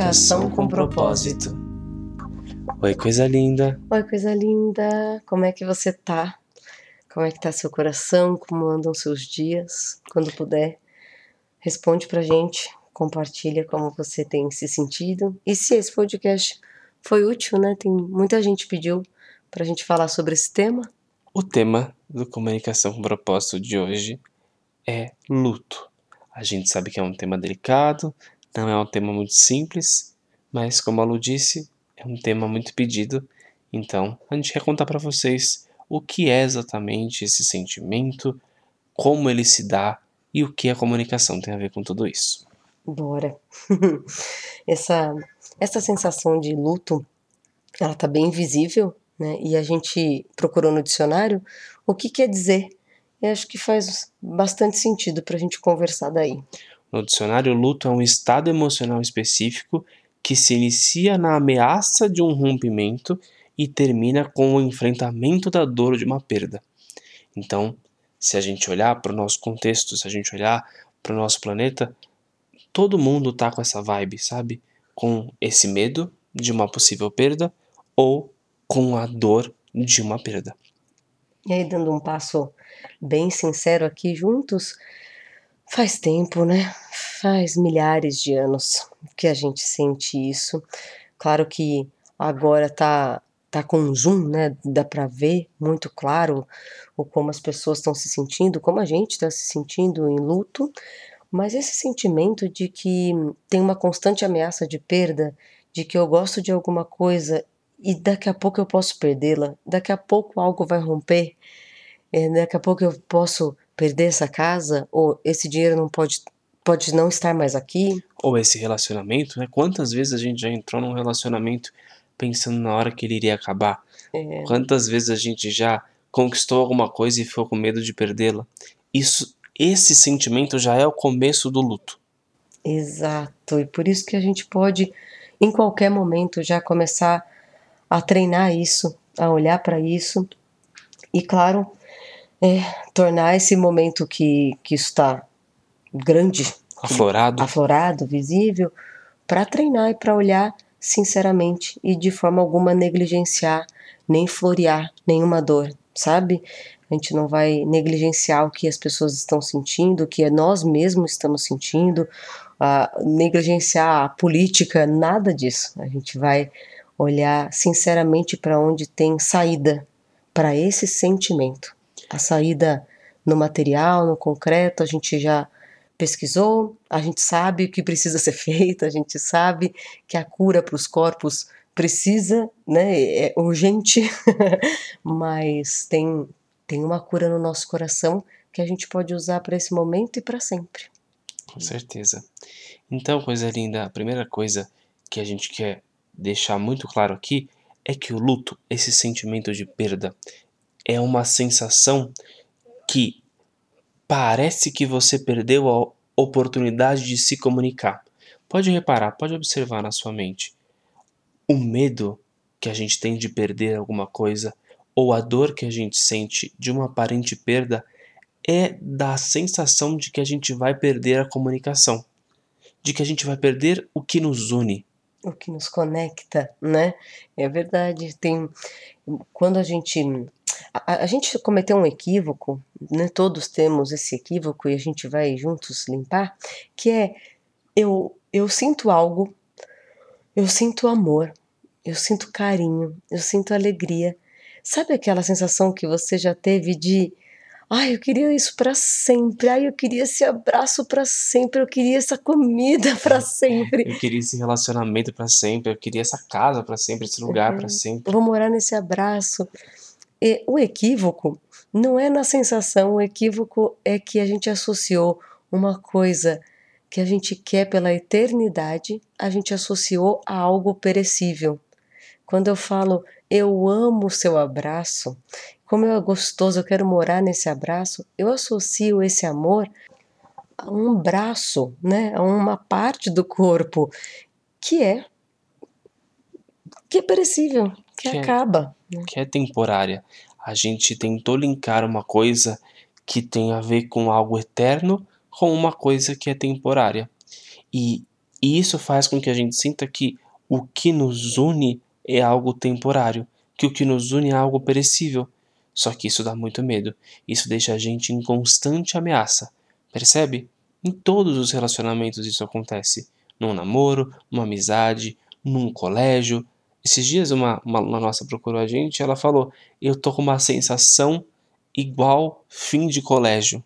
Comunicação com propósito. Oi, coisa linda. Oi, coisa linda. Como é que você tá? Como é que tá seu coração? Como andam seus dias? Quando puder, responde pra gente, compartilha como você tem se sentido. E se esse podcast foi útil, né? Tem muita gente pediu pra gente falar sobre esse tema. O tema do Comunicação com Propósito de hoje é luto. A gente sabe que é um tema delicado, não é um tema muito simples, mas como a Lu disse, é um tema muito pedido. Então, a gente quer contar para vocês o que é exatamente esse sentimento, como ele se dá e o que a comunicação tem a ver com tudo isso. Bora. essa essa sensação de luto, ela tá bem visível, né? E a gente procurou no dicionário o que quer dizer. E acho que faz bastante sentido para a gente conversar daí. No dicionário, luto é um estado emocional específico que se inicia na ameaça de um rompimento e termina com o enfrentamento da dor de uma perda. Então, se a gente olhar para o nosso contexto, se a gente olhar para o nosso planeta, todo mundo tá com essa vibe, sabe? Com esse medo de uma possível perda ou com a dor de uma perda. E aí, dando um passo bem sincero aqui juntos, Faz tempo, né? Faz milhares de anos que a gente sente isso. Claro que agora tá tá com zoom, né? Dá para ver muito claro o como as pessoas estão se sentindo, como a gente está se sentindo em luto, mas esse sentimento de que tem uma constante ameaça de perda, de que eu gosto de alguma coisa e daqui a pouco eu posso perdê-la, daqui a pouco algo vai romper, eh, daqui a pouco eu posso perder essa casa ou esse dinheiro não pode pode não estar mais aqui? Ou esse relacionamento né? Quantas vezes a gente já entrou num relacionamento pensando na hora que ele iria acabar? É. quantas vezes a gente já conquistou alguma coisa e ficou com medo de perdê-la? Isso esse sentimento já é o começo do luto. Exato. E por isso que a gente pode em qualquer momento já começar a treinar isso a olhar para isso. E claro é, tornar esse momento que, que está grande, aflorado, aflorado visível, para treinar e para olhar sinceramente e de forma alguma negligenciar, nem florear nenhuma dor, sabe? A gente não vai negligenciar o que as pessoas estão sentindo, o que nós mesmos estamos sentindo, negligenciar a política, nada disso. A gente vai olhar sinceramente para onde tem saída para esse sentimento a saída no material, no concreto, a gente já pesquisou, a gente sabe o que precisa ser feito, a gente sabe que a cura para os corpos precisa, né, é urgente, mas tem, tem uma cura no nosso coração que a gente pode usar para esse momento e para sempre. Com certeza. Então, coisa linda, a primeira coisa que a gente quer deixar muito claro aqui é que o luto, esse sentimento de perda, é uma sensação que parece que você perdeu a oportunidade de se comunicar. Pode reparar, pode observar na sua mente. O medo que a gente tem de perder alguma coisa ou a dor que a gente sente de uma aparente perda é da sensação de que a gente vai perder a comunicação, de que a gente vai perder o que nos une, o que nos conecta, né? É verdade. Tem quando a gente a, a, gente cometeu um equívoco, né? Todos temos esse equívoco e a gente vai juntos limpar, que é eu eu sinto algo, eu sinto amor, eu sinto carinho, eu sinto alegria. Sabe aquela sensação que você já teve de Ai, eu queria isso para sempre. Ai, eu queria esse abraço para sempre. Eu queria essa comida para sempre. eu queria esse relacionamento para sempre. Eu queria essa casa para sempre, esse lugar uhum. para sempre. Vou morar nesse abraço. E o equívoco não é na sensação, o equívoco é que a gente associou uma coisa que a gente quer pela eternidade, a gente associou a algo perecível. Quando eu falo eu amo o seu abraço, como é gostoso, eu quero morar nesse abraço, eu associo esse amor a um braço, né, a uma parte do corpo que é que é perecível, que, que é acaba. É, né? Que é temporária. A gente tentou linkar uma coisa que tem a ver com algo eterno com uma coisa que é temporária. E E isso faz com que a gente sinta que o que nos une é algo temporário, que o que nos une é algo perecível. Só que isso dá muito medo. Isso deixa a gente em constante ameaça. Percebe? Em todos os relacionamentos isso acontece. Num namoro, numa amizade, num colégio. Esses dias uma, uma, uma nossa procurou a gente ela falou: Eu tô com uma sensação igual fim de colégio.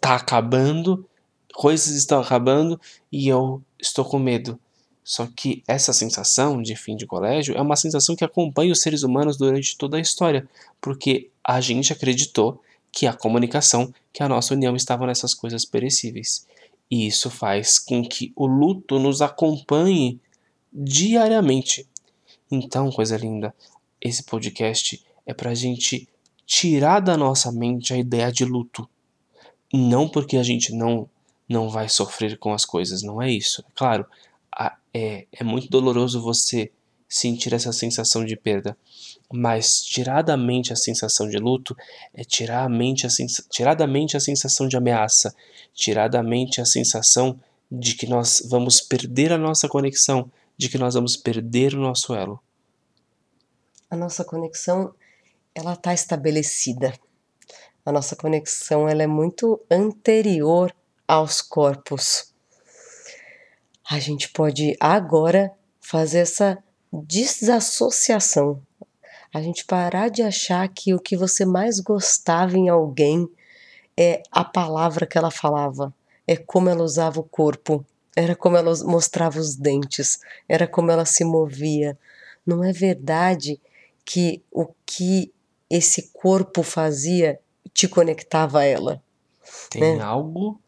Tá acabando, coisas estão acabando e eu estou com medo. Só que essa sensação de fim de colégio é uma sensação que acompanha os seres humanos durante toda a história, porque a gente acreditou que a comunicação, que a nossa união estava nessas coisas perecíveis. E isso faz com que o luto nos acompanhe diariamente. Então, coisa linda, esse podcast é para a gente tirar da nossa mente a ideia de luto. Não porque a gente não não vai sofrer com as coisas, não é isso. Claro, é, é muito doloroso você sentir essa sensação de perda, mas tirar da mente a sensação de luto é tirar, a mente a tirar da mente a sensação de ameaça, tirar da mente a sensação de que nós vamos perder a nossa conexão, de que nós vamos perder o nosso elo. A nossa conexão, ela está estabelecida. A nossa conexão, ela é muito anterior aos corpos. A gente pode agora fazer essa desassociação. A gente parar de achar que o que você mais gostava em alguém é a palavra que ela falava, é como ela usava o corpo, era como ela mostrava os dentes, era como ela se movia. Não é verdade que o que esse corpo fazia te conectava a ela. Tem né? algo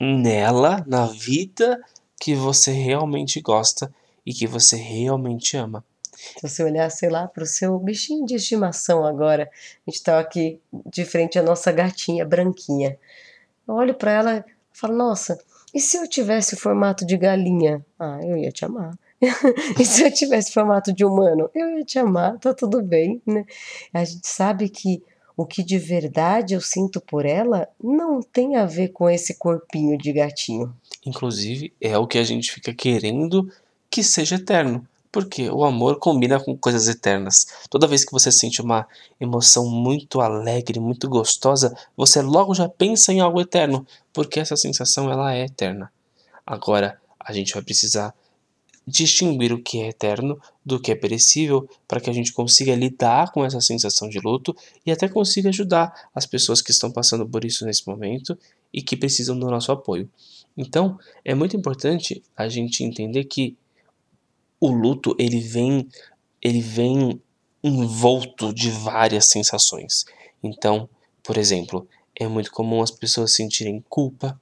nela, na vida, que você realmente gosta e que você realmente ama. Se você olhar, sei lá, para o seu bichinho de estimação agora, a gente está aqui de frente à nossa gatinha branquinha. Eu olho para ela e falo, nossa, e se eu tivesse o formato de galinha? Ah, eu ia te amar. e se eu tivesse formato de humano? Eu ia te amar, tá tudo bem, né? A gente sabe que o que de verdade eu sinto por ela não tem a ver com esse corpinho de gatinho. Inclusive, é o que a gente fica querendo que seja eterno. Porque o amor combina com coisas eternas. Toda vez que você sente uma emoção muito alegre, muito gostosa, você logo já pensa em algo eterno, porque essa sensação ela é eterna. Agora, a gente vai precisar distinguir o que é eterno do que é perecível para que a gente consiga lidar com essa sensação de luto e até consiga ajudar as pessoas que estão passando por isso nesse momento e que precisam do nosso apoio. Então, é muito importante a gente entender que o luto ele vem ele vem envolto de várias sensações. Então, por exemplo, é muito comum as pessoas sentirem culpa,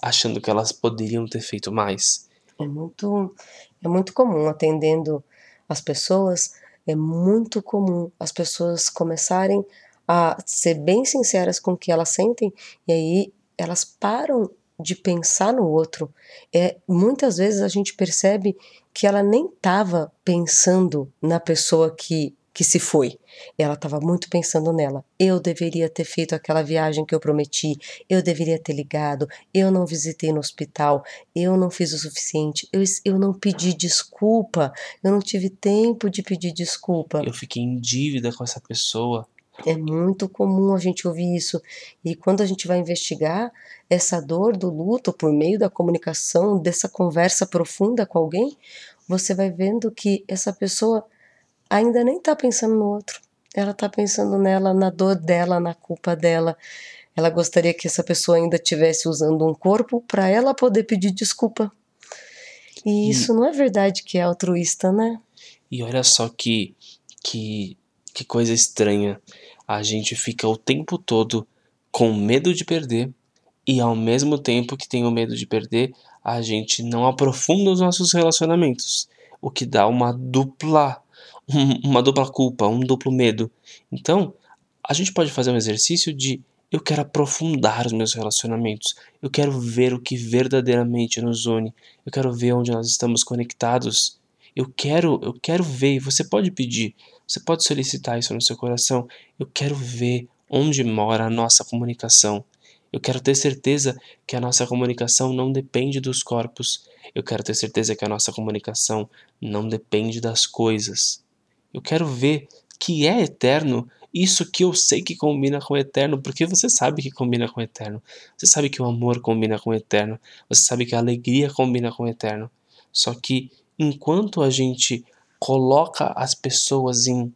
achando que elas poderiam ter feito mais. É muito é muito comum atendendo as pessoas, é muito comum as pessoas começarem a ser bem sinceras com o que elas sentem e aí elas param de pensar no outro, é, muitas vezes a gente percebe que ela nem estava pensando na pessoa que, que se foi. Ela estava muito pensando nela. Eu deveria ter feito aquela viagem que eu prometi, eu deveria ter ligado, eu não visitei no hospital, eu não fiz o suficiente, eu, eu não pedi desculpa, eu não tive tempo de pedir desculpa. Eu fiquei em dívida com essa pessoa. É muito comum a gente ouvir isso. E quando a gente vai investigar essa dor do luto por meio da comunicação, dessa conversa profunda com alguém, você vai vendo que essa pessoa ainda nem está pensando no outro. Ela está pensando nela, na dor dela, na culpa dela. Ela gostaria que essa pessoa ainda estivesse usando um corpo para ela poder pedir desculpa. E, e isso não é verdade que é altruísta, né? E olha só que, que, que coisa estranha a gente fica o tempo todo com medo de perder e ao mesmo tempo que tem o medo de perder, a gente não aprofunda os nossos relacionamentos, o que dá uma dupla uma dupla culpa, um duplo medo. Então, a gente pode fazer um exercício de eu quero aprofundar os meus relacionamentos. Eu quero ver o que verdadeiramente nos une. Eu quero ver onde nós estamos conectados. Eu quero, eu quero ver, você pode pedir, você pode solicitar isso no seu coração. Eu quero ver onde mora a nossa comunicação. Eu quero ter certeza que a nossa comunicação não depende dos corpos. Eu quero ter certeza que a nossa comunicação não depende das coisas. Eu quero ver que é eterno isso que eu sei que combina com o eterno, porque você sabe que combina com o eterno. Você sabe que o amor combina com o eterno. Você sabe que a alegria combina com o eterno. Só que enquanto a gente coloca as pessoas em,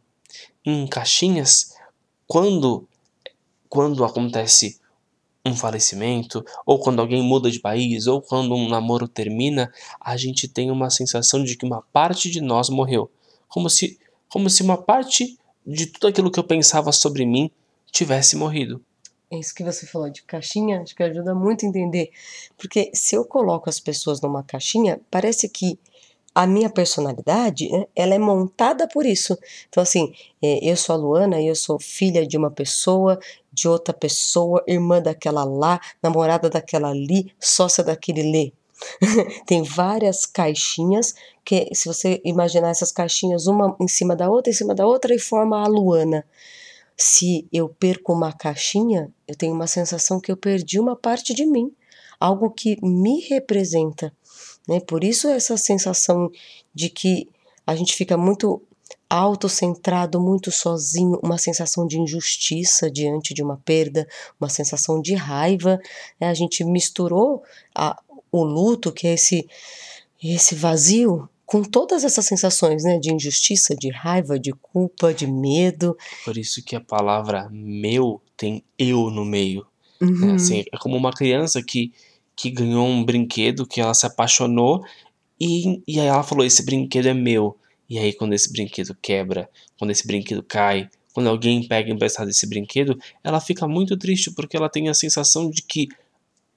em caixinhas, quando quando acontece um falecimento, ou quando alguém muda de país, ou quando um namoro termina, a gente tem uma sensação de que uma parte de nós morreu. Como se, como se uma parte de tudo aquilo que eu pensava sobre mim tivesse morrido. É isso que você falou de caixinha, acho que ajuda muito a entender. Porque se eu coloco as pessoas numa caixinha, parece que a minha personalidade, né, ela é montada por isso. Então, assim, é, eu sou a Luana, eu sou filha de uma pessoa, de outra pessoa, irmã daquela lá, namorada daquela ali, sócia daquele lê. Tem várias caixinhas que, se você imaginar essas caixinhas uma em cima da outra, em cima da outra, e forma a Luana. Se eu perco uma caixinha, eu tenho uma sensação que eu perdi uma parte de mim, algo que me representa. Né? Por isso, essa sensação de que a gente fica muito autocentrado, muito sozinho, uma sensação de injustiça diante de uma perda, uma sensação de raiva. Né? A gente misturou a, o luto, que é esse, esse vazio, com todas essas sensações, né, de injustiça, de raiva, de culpa, de medo. Por isso que a palavra meu tem eu no meio. Uhum. É, assim, é como uma criança que, que ganhou um brinquedo, que ela se apaixonou e, e aí ela falou: esse brinquedo é meu. E aí, quando esse brinquedo quebra, quando esse brinquedo cai, quando alguém pega emprestado esse brinquedo, ela fica muito triste porque ela tem a sensação de que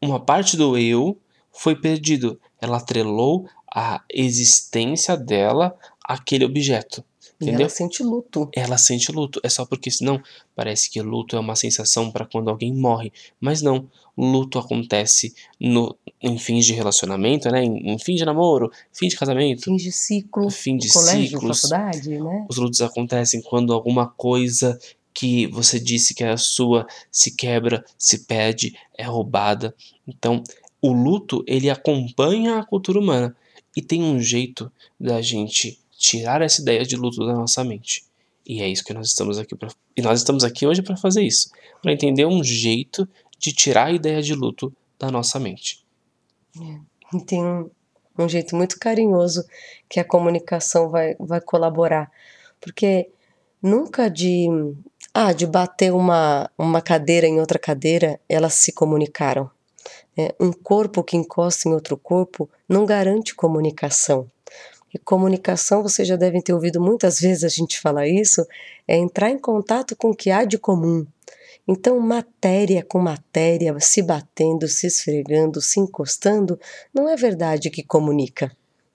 uma parte do eu foi perdido. Ela atrelou a existência dela àquele objeto. Entendeu? E ela sente luto. Ela sente luto. É só porque senão parece que luto é uma sensação para quando alguém morre. Mas não. Luto acontece no, em fins de relacionamento, né? Em, em fim de namoro, fim de casamento. Fim de ciclo. Fim de colégio, ciclos. faculdade, né? Os lutos acontecem quando alguma coisa que você disse que era sua se quebra, se perde, é roubada. Então, o luto ele acompanha a cultura humana e tem um jeito da gente tirar essa ideia de luto da nossa mente. E é isso que nós estamos aqui para e nós estamos aqui hoje para fazer isso, para entender um jeito de tirar a ideia de luto da nossa mente. É. Tem um, um jeito muito carinhoso que a comunicação vai, vai colaborar, porque nunca de ah, de bater uma, uma cadeira em outra cadeira, elas se comunicaram. É, um corpo que encosta em outro corpo não garante comunicação. E comunicação, vocês já devem ter ouvido muitas vezes a gente falar isso, é entrar em contato com o que há de comum. Então, matéria com matéria, se batendo, se esfregando, se encostando, não é verdade que comunica.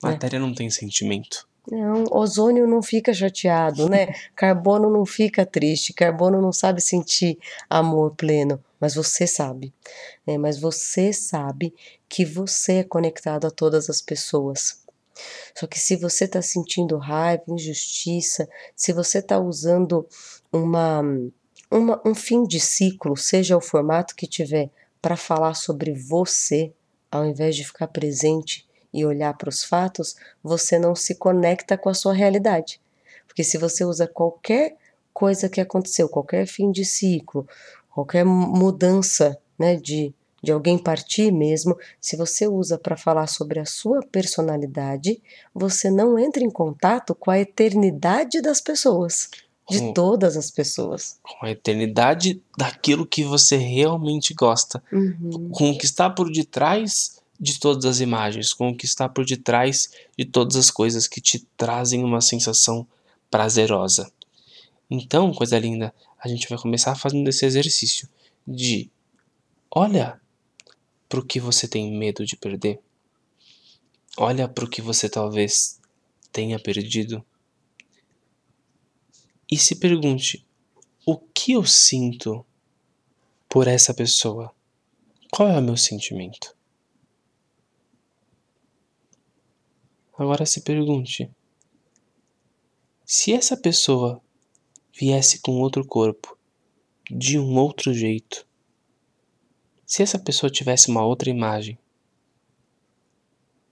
Né? Matéria né? não tem sentimento. Não, ozônio não fica chateado, né? Carbono não fica triste, carbono não sabe sentir amor pleno, mas você sabe. Né? Mas você sabe que você é conectado a todas as pessoas. Só que se você está sentindo raiva, injustiça, se você está usando uma, uma, um fim de ciclo, seja o formato que tiver, para falar sobre você, ao invés de ficar presente e olhar para os fatos, você não se conecta com a sua realidade. Porque se você usa qualquer coisa que aconteceu, qualquer fim de ciclo, qualquer mudança né, de, de alguém partir mesmo, se você usa para falar sobre a sua personalidade, você não entra em contato com a eternidade das pessoas. De com, todas as pessoas. Com a eternidade daquilo que você realmente gosta. Uhum. Com o que está por detrás de todas as imagens, com o que está por detrás de todas as coisas que te trazem uma sensação prazerosa. Então, coisa linda, a gente vai começar fazendo esse exercício de olha para o que você tem medo de perder. Olha para o que você talvez tenha perdido. E se pergunte: o que eu sinto por essa pessoa? Qual é o meu sentimento? Agora se pergunte: se essa pessoa viesse com outro corpo, de um outro jeito, Se essa pessoa tivesse uma outra imagem,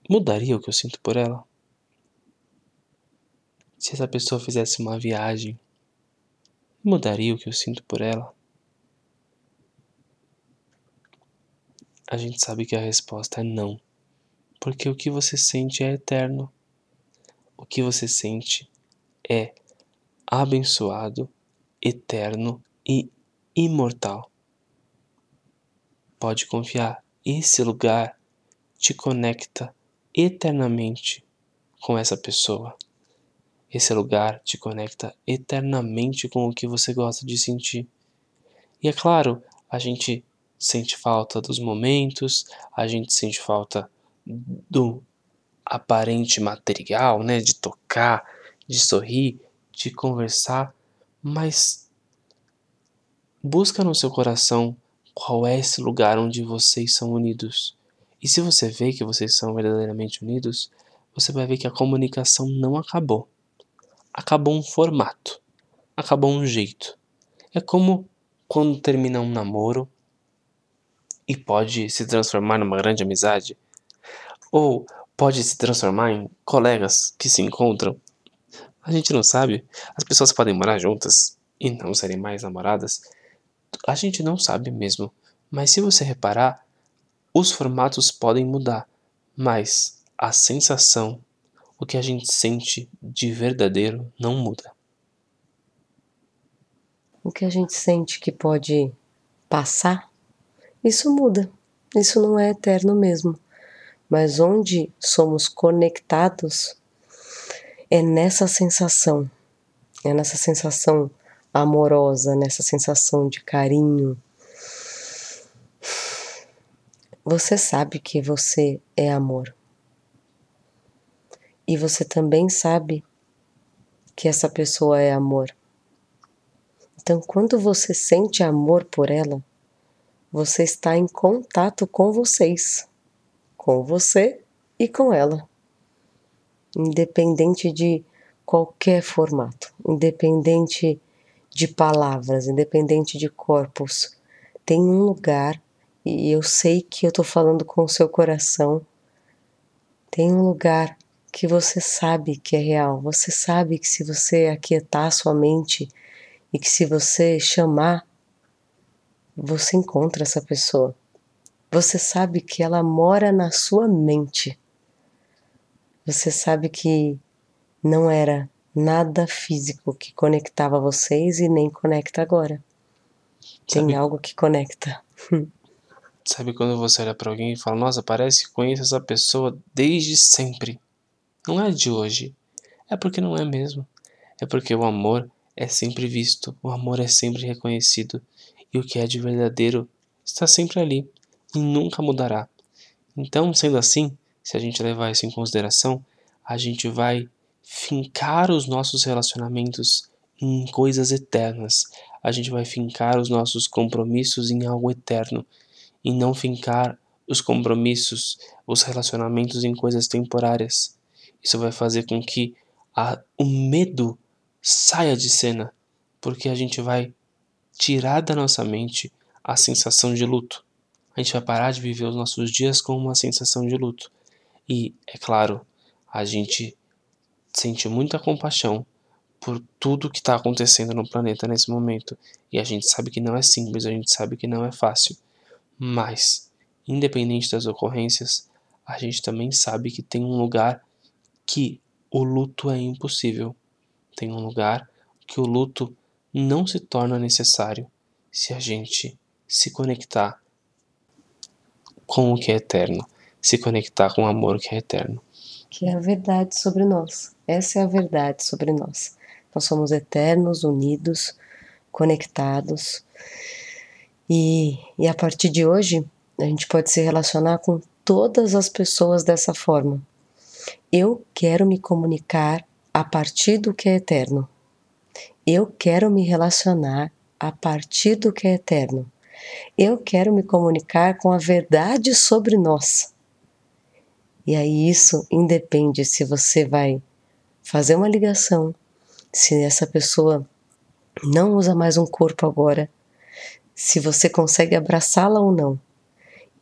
mudaria o que eu sinto por ela? Se essa pessoa fizesse uma viagem, mudaria o que eu sinto por ela? A gente sabe que a resposta é não, porque o que você sente é eterno. O que você sente é abençoado, eterno e imortal. Pode confiar, esse lugar te conecta eternamente com essa pessoa. Esse lugar te conecta eternamente com o que você gosta de sentir. E é claro, a gente sente falta dos momentos, a gente sente falta do aparente material, né, de tocar, de sorrir, de conversar, mas busca no seu coração qual é esse lugar onde vocês são unidos. E se você vê que vocês são verdadeiramente unidos, você vai ver que a comunicação não acabou acabou um formato, acabou um jeito. É como quando termina um namoro e pode se transformar numa grande amizade, ou pode se transformar em colegas que se encontram. A gente não sabe. As pessoas podem morar juntas e não serem mais namoradas. A gente não sabe mesmo. Mas se você reparar, os formatos podem mudar, mas a sensação o que a gente sente de verdadeiro não muda. O que a gente sente que pode passar, isso muda. Isso não é eterno mesmo. Mas onde somos conectados é nessa sensação, é nessa sensação amorosa, nessa sensação de carinho. Você sabe que você é amor e você também sabe que essa pessoa é amor. Então, quando você sente amor por ela, você está em contato com vocês, com você e com ela, independente de qualquer formato, independente de palavras, independente de corpos. Tem um lugar, e eu sei que eu estou falando com o seu coração, tem um lugar que você sabe que é real, você sabe que se você aquietar sua mente e que se você chamar, você encontra essa pessoa. Você sabe que ela mora na sua mente. Você sabe que não era nada físico que conectava vocês e nem conecta agora. Tem sabe, algo que conecta. sabe quando você olha para alguém e fala: Nossa, parece que conheço essa pessoa desde sempre. Não é de hoje. É porque não é mesmo. É porque o amor é sempre visto, o amor é sempre reconhecido e o que é de verdadeiro está sempre ali e nunca mudará. Então, sendo assim, se a gente levar isso em consideração, a gente vai fincar os nossos relacionamentos em coisas eternas. A gente vai fincar os nossos compromissos em algo eterno e não fincar os compromissos, os relacionamentos em coisas temporárias. Isso vai fazer com que a, o medo saia de cena, porque a gente vai tirar da nossa mente a sensação de luto. A gente vai parar de viver os nossos dias com uma sensação de luto. E, é claro, a gente sente muita compaixão por tudo que está acontecendo no planeta nesse momento. E a gente sabe que não é simples, a gente sabe que não é fácil. Mas, independente das ocorrências, a gente também sabe que tem um lugar que o luto é impossível. Tem um lugar que o luto não se torna necessário se a gente se conectar com o que é eterno, se conectar com o amor que é eterno. Que é a verdade sobre nós. Essa é a verdade sobre nós. Nós somos eternos, unidos, conectados. E, e a partir de hoje, a gente pode se relacionar com todas as pessoas dessa forma. Eu quero me comunicar a partir do que é eterno. Eu quero me relacionar a partir do que é eterno. Eu quero me comunicar com a verdade sobre nós. E aí isso independe se você vai fazer uma ligação, se essa pessoa não usa mais um corpo agora, se você consegue abraçá-la ou não.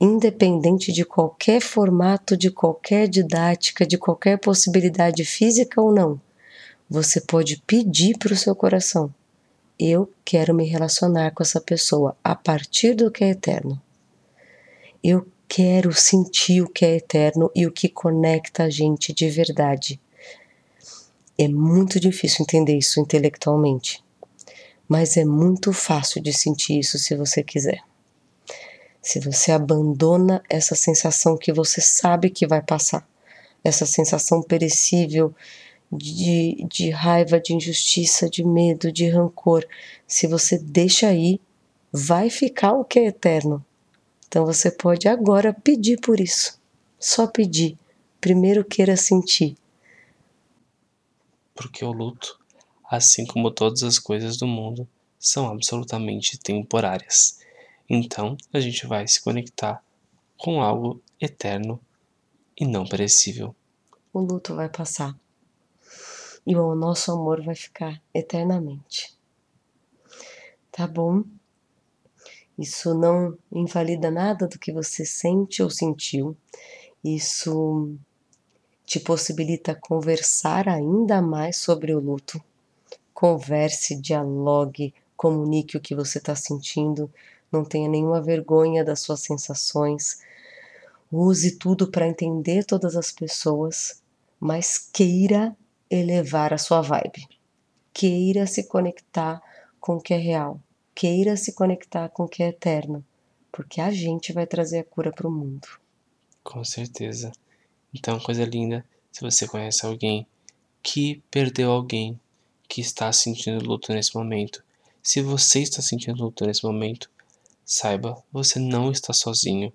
independente de qualquer formato, de qualquer didática, de qualquer possibilidade física ou não, você pode pedir para o seu coração: eu quero me relacionar com essa pessoa a partir do que é eterno. Eu quero sentir o que é eterno e o que conecta a gente de verdade. É muito difícil entender isso intelectualmente, mas é muito fácil de sentir isso se você quiser. Se você abandona essa sensação que você sabe que vai passar, essa sensação perecível de, de raiva, de injustiça, de medo, de rancor, se você deixa aí, vai ficar o que é eterno. Então você pode agora pedir por isso. Só pedir. Primeiro queira sentir. Porque o luto, assim como todas as coisas do mundo, são absolutamente temporárias. Então a gente vai se conectar com algo eterno e não perecível. O luto vai passar e o nosso amor vai ficar eternamente. Tá bom? Isso não invalida nada do que você sente ou sentiu. Isso te possibilita conversar ainda mais sobre o luto. Converse, dialogue, comunique o que você está sentindo, não tenha nenhuma vergonha das suas sensações. Use tudo para entender todas as pessoas, mas queira elevar a sua vibe. Queira se conectar com o que é real. Queira se conectar com o que é eterno, porque a gente vai trazer a cura para o mundo. Com certeza. Então, coisa linda, se você conhece alguém que perdeu alguém, que está sentindo luto nesse momento, se você está sentindo luto nesse momento, Saiba, você não está sozinho.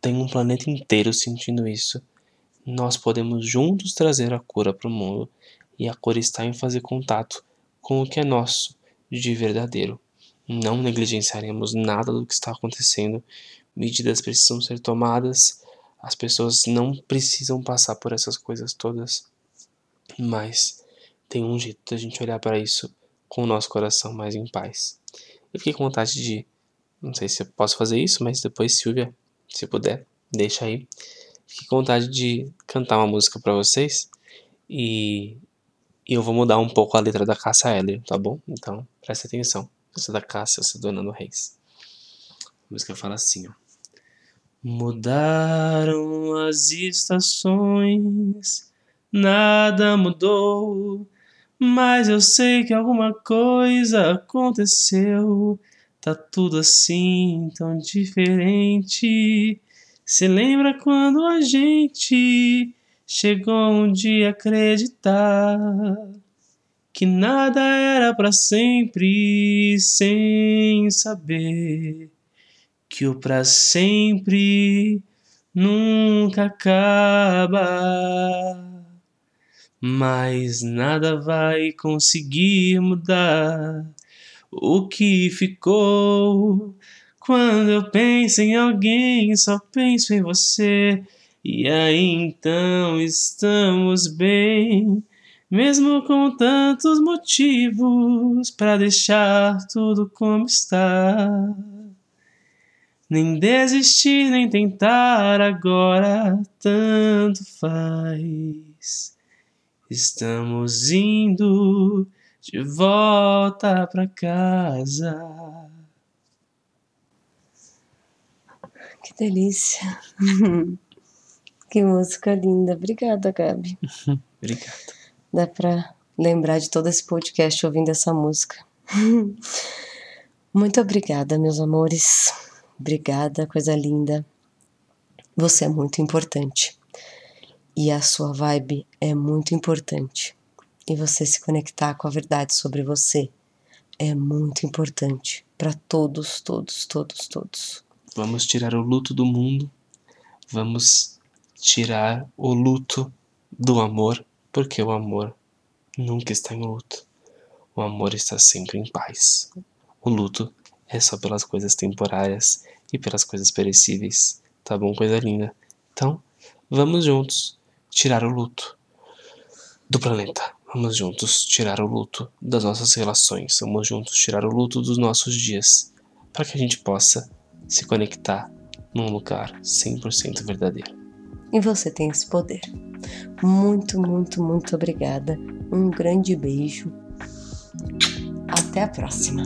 Tem um planeta inteiro sentindo isso. Nós podemos juntos trazer a cura para o mundo, e a cura está em fazer contato com o que é nosso de verdadeiro. Não negligenciaremos nada do que está acontecendo. Medidas precisam ser tomadas. As pessoas não precisam passar por essas coisas todas. Mas tem um jeito da gente olhar para isso com o nosso coração mais em paz. Eu fiquei com vontade de não sei se eu posso fazer isso, mas depois, Silvia, se puder, deixa aí. Fique com vontade de cantar uma música para vocês. E, e, eu vou mudar um pouco a letra da Cássia Eller, tá bom? Então, preste atenção. Essa é da Cássia, essa é do Nando Reis. A música fala assim, ó. Mudaram as estações, nada mudou, mas eu sei que alguma coisa aconteceu Tá tudo assim tão diferente. Se lembra quando a gente chegou um dia a acreditar que nada era para sempre, sem saber que o para sempre nunca acaba. Mas nada vai conseguir mudar o que ficou. Quando eu penso em alguém, só penso em você. E aí então estamos bem, mesmo com tantos motivos para deixar tudo como está. Nem desistir, nem tentar agora, tanto faz. Estamos indo de volta pra casa. Que delícia. que música linda. Obrigada, Gabi. Obrigado. Dá pra lembrar de todo esse podcast ouvindo essa música. Muito obrigada, meus amores. Obrigada, coisa linda. Você é muito importante. E a sua vibe é muito importante e você se conectar com a verdade sobre você é muito importante para todos, todos, todos, todos. Vamos tirar o luto do mundo, vamos tirar o luto do amor, porque o amor nunca está em luto. O amor está sempre em paz. O luto é só pelas coisas temporárias e pelas coisas perecíveis. Tá bom, coisa linda? Então, vamos juntos tirar o luto do planeta. Vamos juntos tirar o luto das nossas relações, vamos juntos tirar o luto dos nossos dias, para que a gente possa se conectar num lugar 100% verdadeiro. E você tem esse poder. Muito, muito, muito obrigada. Um grande beijo. Até a próxima.